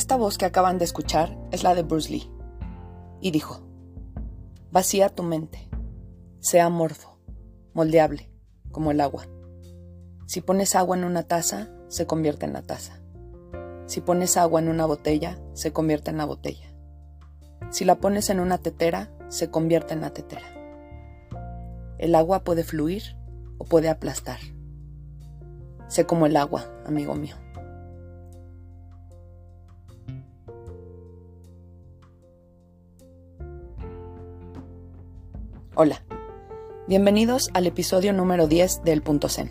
Esta voz que acaban de escuchar es la de Bruce Lee. Y dijo, vacía tu mente, sea amorfo, moldeable, como el agua. Si pones agua en una taza, se convierte en la taza. Si pones agua en una botella, se convierte en la botella. Si la pones en una tetera, se convierte en la tetera. El agua puede fluir o puede aplastar. Sé como el agua, amigo mío. Hola, bienvenidos al episodio número 10 del Punto Zen.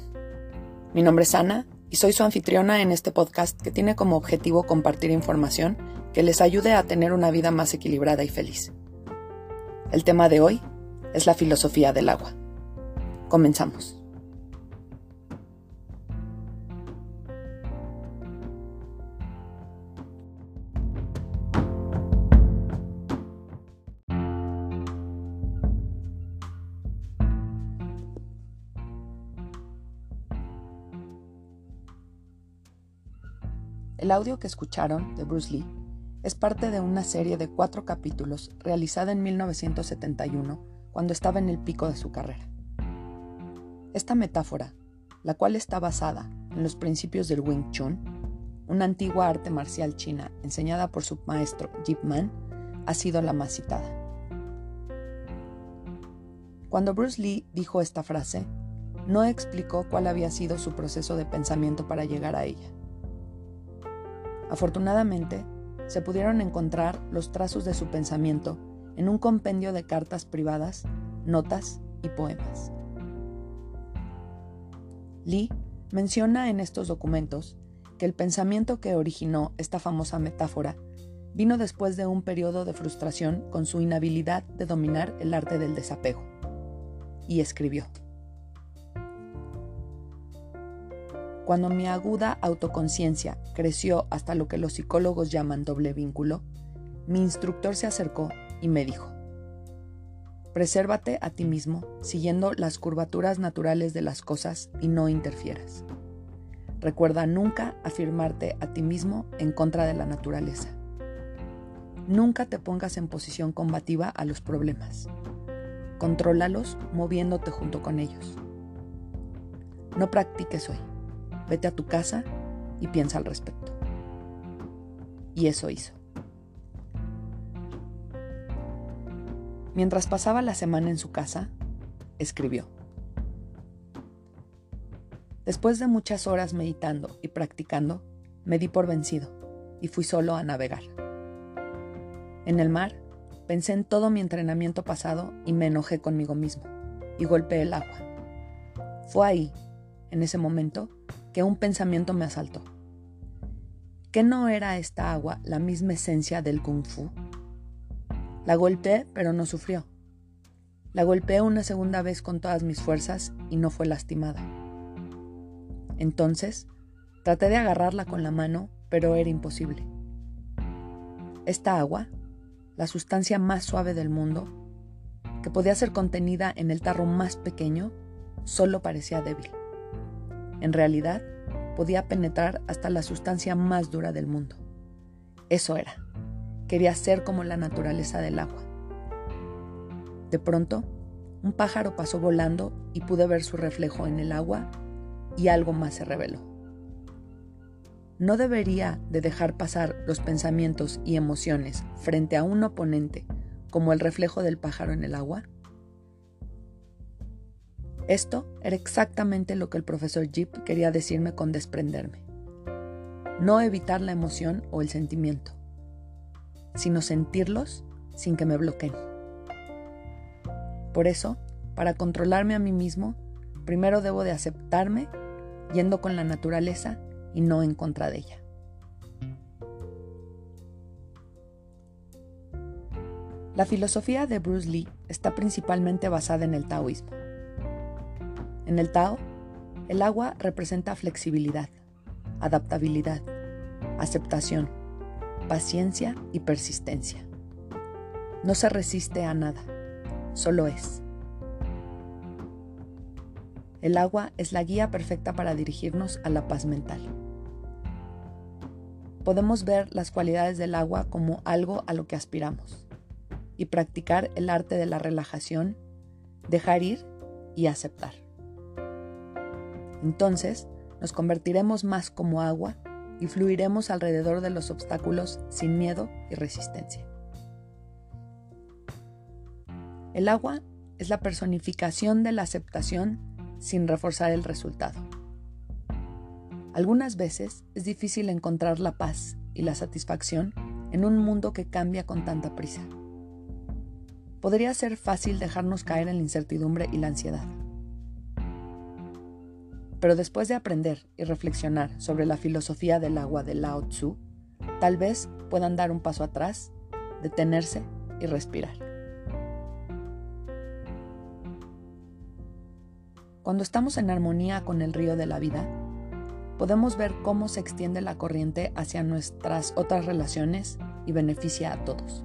Mi nombre es Ana y soy su anfitriona en este podcast que tiene como objetivo compartir información que les ayude a tener una vida más equilibrada y feliz. El tema de hoy es la filosofía del agua. Comenzamos. El audio que escucharon de Bruce Lee es parte de una serie de cuatro capítulos realizada en 1971 cuando estaba en el pico de su carrera. Esta metáfora, la cual está basada en los principios del Wing Chun, una antigua arte marcial china enseñada por su maestro Jip Man, ha sido la más citada. Cuando Bruce Lee dijo esta frase, no explicó cuál había sido su proceso de pensamiento para llegar a ella. Afortunadamente, se pudieron encontrar los trazos de su pensamiento en un compendio de cartas privadas, notas y poemas. Lee menciona en estos documentos que el pensamiento que originó esta famosa metáfora vino después de un periodo de frustración con su inhabilidad de dominar el arte del desapego, y escribió. Cuando mi aguda autoconciencia creció hasta lo que los psicólogos llaman doble vínculo, mi instructor se acercó y me dijo, Presérvate a ti mismo siguiendo las curvaturas naturales de las cosas y no interfieras. Recuerda nunca afirmarte a ti mismo en contra de la naturaleza. Nunca te pongas en posición combativa a los problemas. Contrólalos moviéndote junto con ellos. No practiques hoy. Vete a tu casa y piensa al respecto. Y eso hizo. Mientras pasaba la semana en su casa, escribió. Después de muchas horas meditando y practicando, me di por vencido y fui solo a navegar. En el mar, pensé en todo mi entrenamiento pasado y me enojé conmigo mismo y golpeé el agua. Fue ahí, en ese momento, que un pensamiento me asaltó. ¿Qué no era esta agua la misma esencia del kung fu? La golpeé, pero no sufrió. La golpeé una segunda vez con todas mis fuerzas y no fue lastimada. Entonces, traté de agarrarla con la mano, pero era imposible. Esta agua, la sustancia más suave del mundo, que podía ser contenida en el tarro más pequeño, solo parecía débil. En realidad, podía penetrar hasta la sustancia más dura del mundo. Eso era. Quería ser como la naturaleza del agua. De pronto, un pájaro pasó volando y pude ver su reflejo en el agua y algo más se reveló. ¿No debería de dejar pasar los pensamientos y emociones frente a un oponente como el reflejo del pájaro en el agua? Esto era exactamente lo que el profesor Jeep quería decirme con desprenderme. No evitar la emoción o el sentimiento, sino sentirlos sin que me bloqueen. Por eso, para controlarme a mí mismo, primero debo de aceptarme yendo con la naturaleza y no en contra de ella. La filosofía de Bruce Lee está principalmente basada en el taoísmo. En el Tao, el agua representa flexibilidad, adaptabilidad, aceptación, paciencia y persistencia. No se resiste a nada, solo es. El agua es la guía perfecta para dirigirnos a la paz mental. Podemos ver las cualidades del agua como algo a lo que aspiramos y practicar el arte de la relajación, dejar ir y aceptar. Entonces, nos convertiremos más como agua y fluiremos alrededor de los obstáculos sin miedo y resistencia. El agua es la personificación de la aceptación sin reforzar el resultado. Algunas veces es difícil encontrar la paz y la satisfacción en un mundo que cambia con tanta prisa podría ser fácil dejarnos caer en la incertidumbre y la ansiedad. Pero después de aprender y reflexionar sobre la filosofía del agua de Lao Tzu, tal vez puedan dar un paso atrás, detenerse y respirar. Cuando estamos en armonía con el río de la vida, podemos ver cómo se extiende la corriente hacia nuestras otras relaciones y beneficia a todos.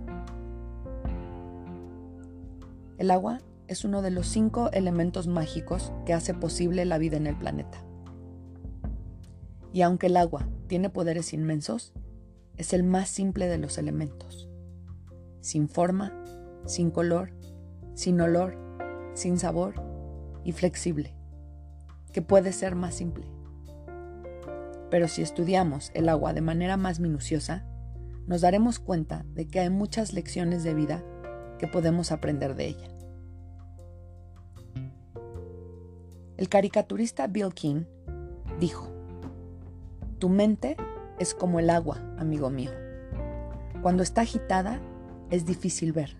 El agua es uno de los cinco elementos mágicos que hace posible la vida en el planeta. Y aunque el agua tiene poderes inmensos, es el más simple de los elementos. Sin forma, sin color, sin olor, sin sabor y flexible, que puede ser más simple. Pero si estudiamos el agua de manera más minuciosa, nos daremos cuenta de que hay muchas lecciones de vida que podemos aprender de ella. El caricaturista Bill King dijo, Tu mente es como el agua, amigo mío. Cuando está agitada es difícil ver,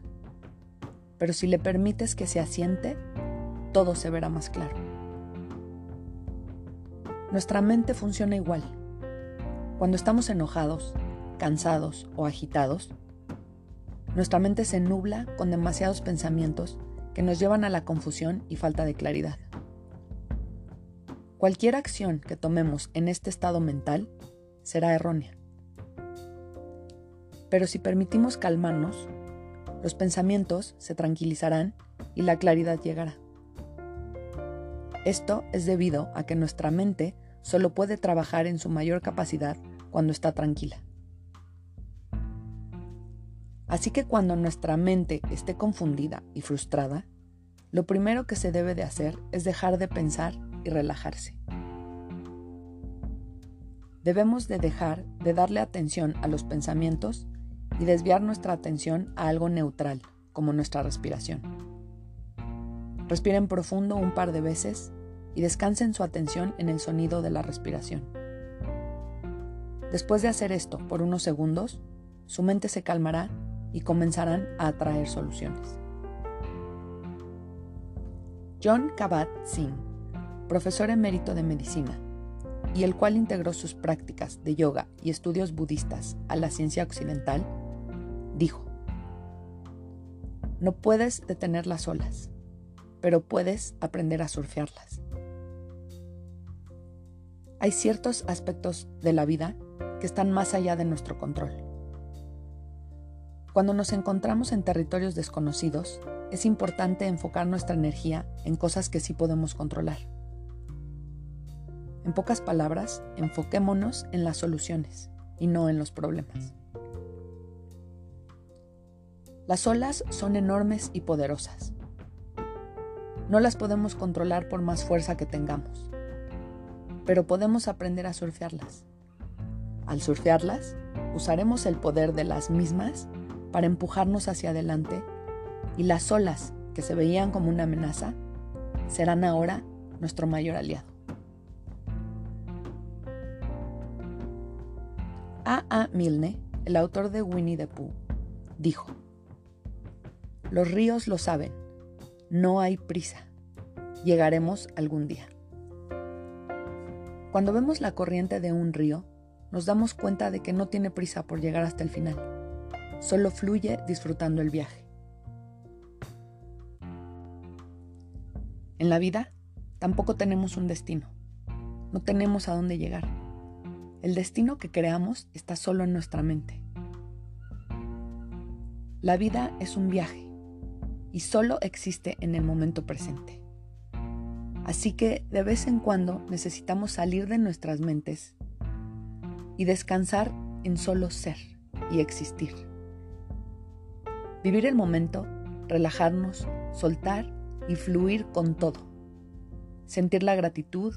pero si le permites que se asiente, todo se verá más claro. Nuestra mente funciona igual. Cuando estamos enojados, cansados o agitados, nuestra mente se nubla con demasiados pensamientos que nos llevan a la confusión y falta de claridad. Cualquier acción que tomemos en este estado mental será errónea. Pero si permitimos calmarnos, los pensamientos se tranquilizarán y la claridad llegará. Esto es debido a que nuestra mente solo puede trabajar en su mayor capacidad cuando está tranquila. Así que cuando nuestra mente esté confundida y frustrada, lo primero que se debe de hacer es dejar de pensar y relajarse. Debemos de dejar de darle atención a los pensamientos y desviar nuestra atención a algo neutral, como nuestra respiración. Respiren profundo un par de veces y descansen su atención en el sonido de la respiración. Después de hacer esto por unos segundos, su mente se calmará y comenzarán a atraer soluciones. John Kabat-Zinn, profesor emérito de medicina, y el cual integró sus prácticas de yoga y estudios budistas a la ciencia occidental, dijo, No puedes detener las olas, pero puedes aprender a surfearlas. Hay ciertos aspectos de la vida que están más allá de nuestro control. Cuando nos encontramos en territorios desconocidos, es importante enfocar nuestra energía en cosas que sí podemos controlar. En pocas palabras, enfoquémonos en las soluciones y no en los problemas. Las olas son enormes y poderosas. No las podemos controlar por más fuerza que tengamos, pero podemos aprender a surfearlas. Al surfearlas, usaremos el poder de las mismas para empujarnos hacia adelante y las olas que se veían como una amenaza serán ahora nuestro mayor aliado. Milne, el autor de Winnie the Pooh, dijo, Los ríos lo saben, no hay prisa. llegaremos algún día. Cuando vemos la corriente de un río, nos damos cuenta de que no tiene prisa por llegar hasta el final, solo fluye disfrutando el viaje. En la vida, tampoco tenemos un destino, no tenemos a dónde llegar. El destino que creamos está solo en nuestra mente. La vida es un viaje y solo existe en el momento presente. Así que de vez en cuando necesitamos salir de nuestras mentes y descansar en solo ser y existir. Vivir el momento, relajarnos, soltar y fluir con todo. Sentir la gratitud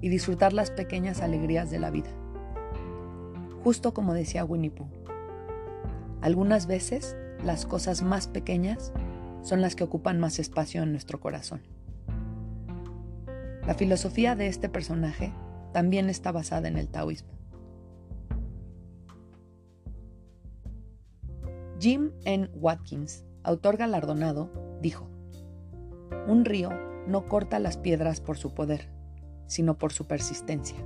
y disfrutar las pequeñas alegrías de la vida. Justo como decía Winnie Pooh. Algunas veces las cosas más pequeñas son las que ocupan más espacio en nuestro corazón. La filosofía de este personaje también está basada en el taoísmo. Jim N. Watkins, autor galardonado, dijo, Un río no corta las piedras por su poder, sino por su persistencia.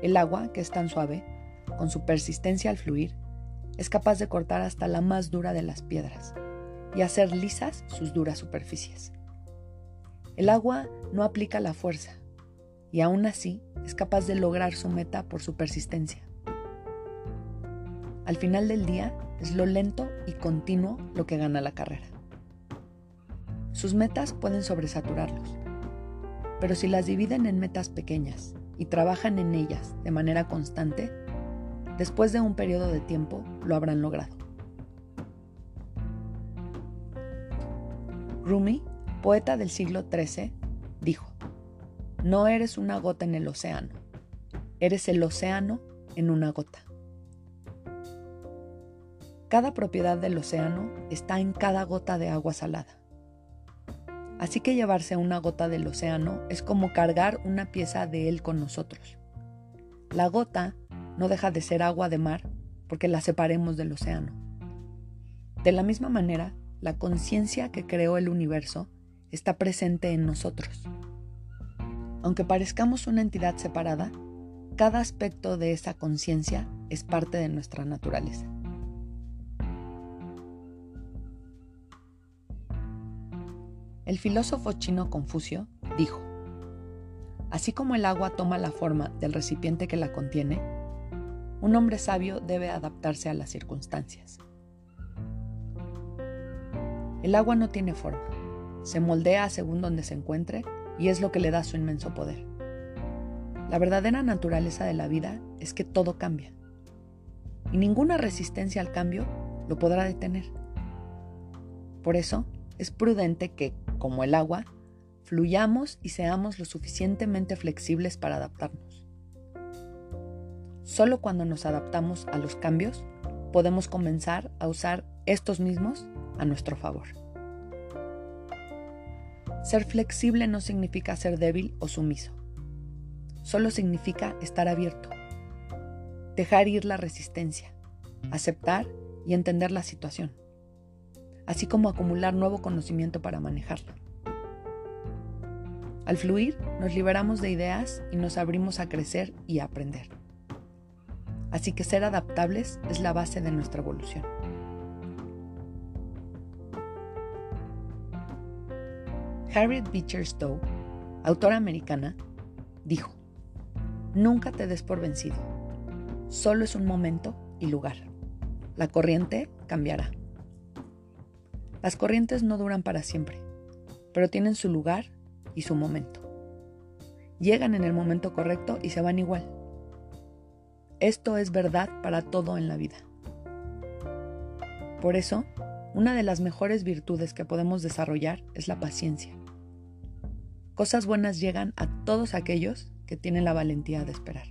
El agua, que es tan suave, con su persistencia al fluir, es capaz de cortar hasta la más dura de las piedras y hacer lisas sus duras superficies. El agua no aplica la fuerza y aún así es capaz de lograr su meta por su persistencia. Al final del día es lo lento y continuo lo que gana la carrera. Sus metas pueden sobresaturarlos, pero si las dividen en metas pequeñas y trabajan en ellas de manera constante, después de un periodo de tiempo lo habrán logrado. Rumi poeta del siglo XIII, dijo, No eres una gota en el océano, eres el océano en una gota. Cada propiedad del océano está en cada gota de agua salada. Así que llevarse una gota del océano es como cargar una pieza de él con nosotros. La gota no deja de ser agua de mar porque la separemos del océano. De la misma manera, la conciencia que creó el universo está presente en nosotros. Aunque parezcamos una entidad separada, cada aspecto de esa conciencia es parte de nuestra naturaleza. El filósofo chino Confucio dijo, Así como el agua toma la forma del recipiente que la contiene, un hombre sabio debe adaptarse a las circunstancias. El agua no tiene forma, se moldea según donde se encuentre y es lo que le da su inmenso poder. La verdadera naturaleza de la vida es que todo cambia y ninguna resistencia al cambio lo podrá detener. Por eso es prudente que, como el agua, fluyamos y seamos lo suficientemente flexibles para adaptarnos. Solo cuando nos adaptamos a los cambios podemos comenzar a usar estos mismos a nuestro favor. Ser flexible no significa ser débil o sumiso. Solo significa estar abierto. Dejar ir la resistencia, aceptar y entender la situación, así como acumular nuevo conocimiento para manejarla. Al fluir, nos liberamos de ideas y nos abrimos a crecer y aprender. Así que ser adaptables es la base de nuestra evolución. Harriet Beecher Stowe, autora americana, dijo, Nunca te des por vencido. Solo es un momento y lugar. La corriente cambiará. Las corrientes no duran para siempre, pero tienen su lugar y su momento. Llegan en el momento correcto y se van igual. Esto es verdad para todo en la vida. Por eso, una de las mejores virtudes que podemos desarrollar es la paciencia. Cosas buenas llegan a todos aquellos que tienen la valentía de esperar.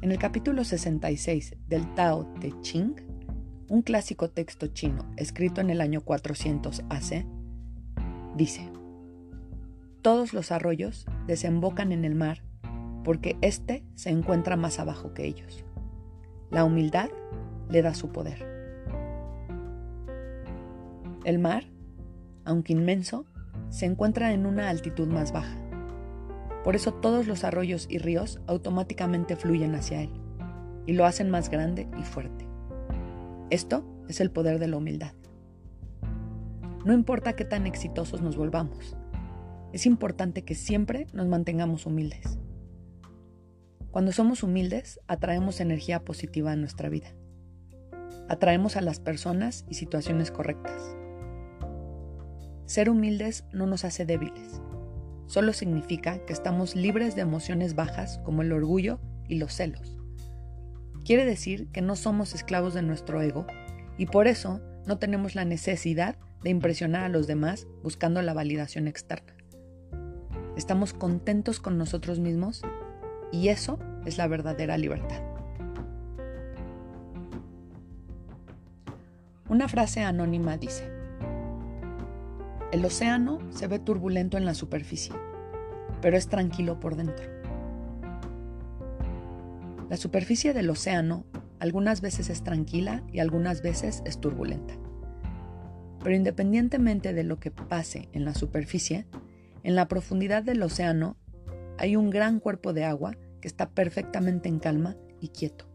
En el capítulo 66 del Tao Te Ching, un clásico texto chino escrito en el año 400 AC, dice, Todos los arroyos desembocan en el mar porque éste se encuentra más abajo que ellos. La humildad le da su poder. El mar, aunque inmenso, se encuentra en una altitud más baja. Por eso todos los arroyos y ríos automáticamente fluyen hacia él y lo hacen más grande y fuerte. Esto es el poder de la humildad. No importa qué tan exitosos nos volvamos, es importante que siempre nos mantengamos humildes. Cuando somos humildes, atraemos energía positiva a nuestra vida. Atraemos a las personas y situaciones correctas. Ser humildes no nos hace débiles, solo significa que estamos libres de emociones bajas como el orgullo y los celos. Quiere decir que no somos esclavos de nuestro ego y por eso no tenemos la necesidad de impresionar a los demás buscando la validación externa. Estamos contentos con nosotros mismos y eso es la verdadera libertad. Una frase anónima dice, el océano se ve turbulento en la superficie, pero es tranquilo por dentro. La superficie del océano algunas veces es tranquila y algunas veces es turbulenta. Pero independientemente de lo que pase en la superficie, en la profundidad del océano hay un gran cuerpo de agua que está perfectamente en calma y quieto.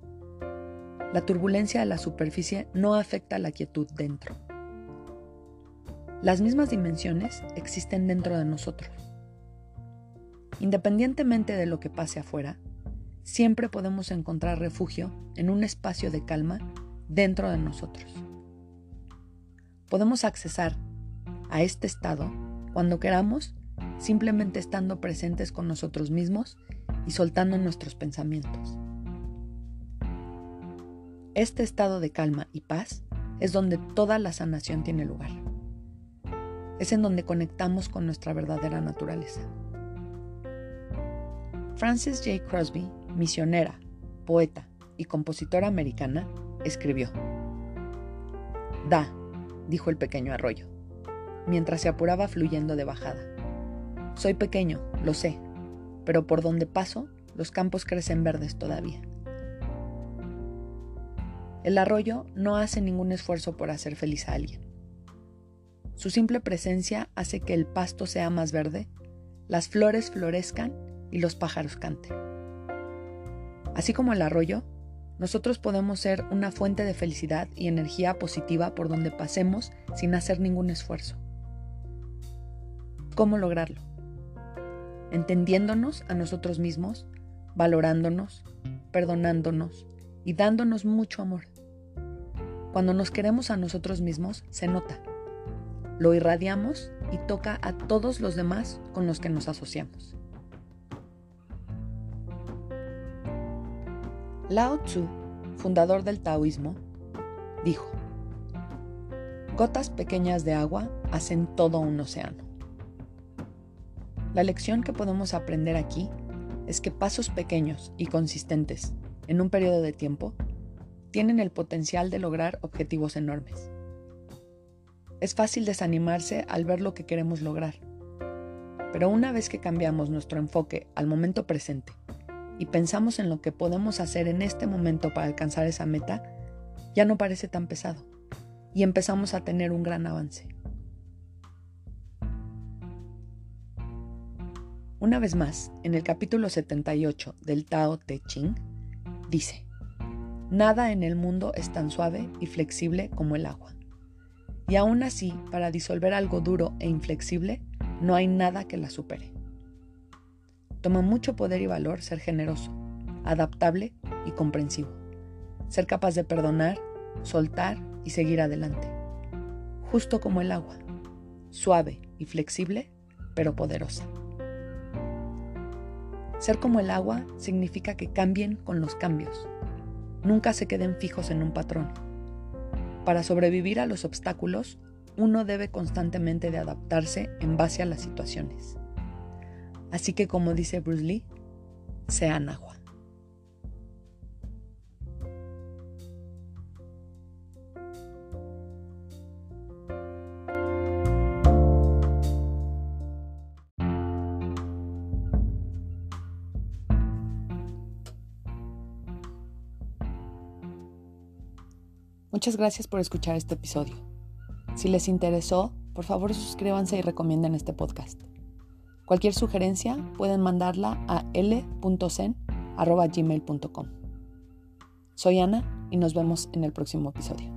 La turbulencia de la superficie no afecta la quietud dentro. Las mismas dimensiones existen dentro de nosotros. Independientemente de lo que pase afuera, siempre podemos encontrar refugio en un espacio de calma dentro de nosotros. Podemos accesar a este estado cuando queramos simplemente estando presentes con nosotros mismos y soltando nuestros pensamientos. Este estado de calma y paz es donde toda la sanación tiene lugar. Es en donde conectamos con nuestra verdadera naturaleza. Frances J. Crosby, misionera, poeta y compositora americana, escribió, Da, dijo el pequeño arroyo, mientras se apuraba fluyendo de bajada. Soy pequeño, lo sé, pero por donde paso, los campos crecen verdes todavía. El arroyo no hace ningún esfuerzo por hacer feliz a alguien. Su simple presencia hace que el pasto sea más verde, las flores florezcan y los pájaros canten. Así como el arroyo, nosotros podemos ser una fuente de felicidad y energía positiva por donde pasemos sin hacer ningún esfuerzo. ¿Cómo lograrlo? Entendiéndonos a nosotros mismos, valorándonos, perdonándonos y dándonos mucho amor. Cuando nos queremos a nosotros mismos, se nota. Lo irradiamos y toca a todos los demás con los que nos asociamos. Lao Tzu, fundador del taoísmo, dijo, Gotas pequeñas de agua hacen todo un océano. La lección que podemos aprender aquí es que pasos pequeños y consistentes en un periodo de tiempo tienen el potencial de lograr objetivos enormes. Es fácil desanimarse al ver lo que queremos lograr, pero una vez que cambiamos nuestro enfoque al momento presente y pensamos en lo que podemos hacer en este momento para alcanzar esa meta, ya no parece tan pesado y empezamos a tener un gran avance. Una vez más, en el capítulo 78 del Tao Te Ching, dice, Nada en el mundo es tan suave y flexible como el agua. Y aún así, para disolver algo duro e inflexible, no hay nada que la supere. Toma mucho poder y valor ser generoso, adaptable y comprensivo. Ser capaz de perdonar, soltar y seguir adelante. Justo como el agua, suave y flexible, pero poderosa. Ser como el agua significa que cambien con los cambios. Nunca se queden fijos en un patrón. Para sobrevivir a los obstáculos, uno debe constantemente de adaptarse en base a las situaciones. Así que como dice Bruce Lee, sean agua. Muchas gracias por escuchar este episodio. Si les interesó, por favor suscríbanse y recomienden este podcast. Cualquier sugerencia pueden mandarla a l.cen.gmail.com. Soy Ana y nos vemos en el próximo episodio.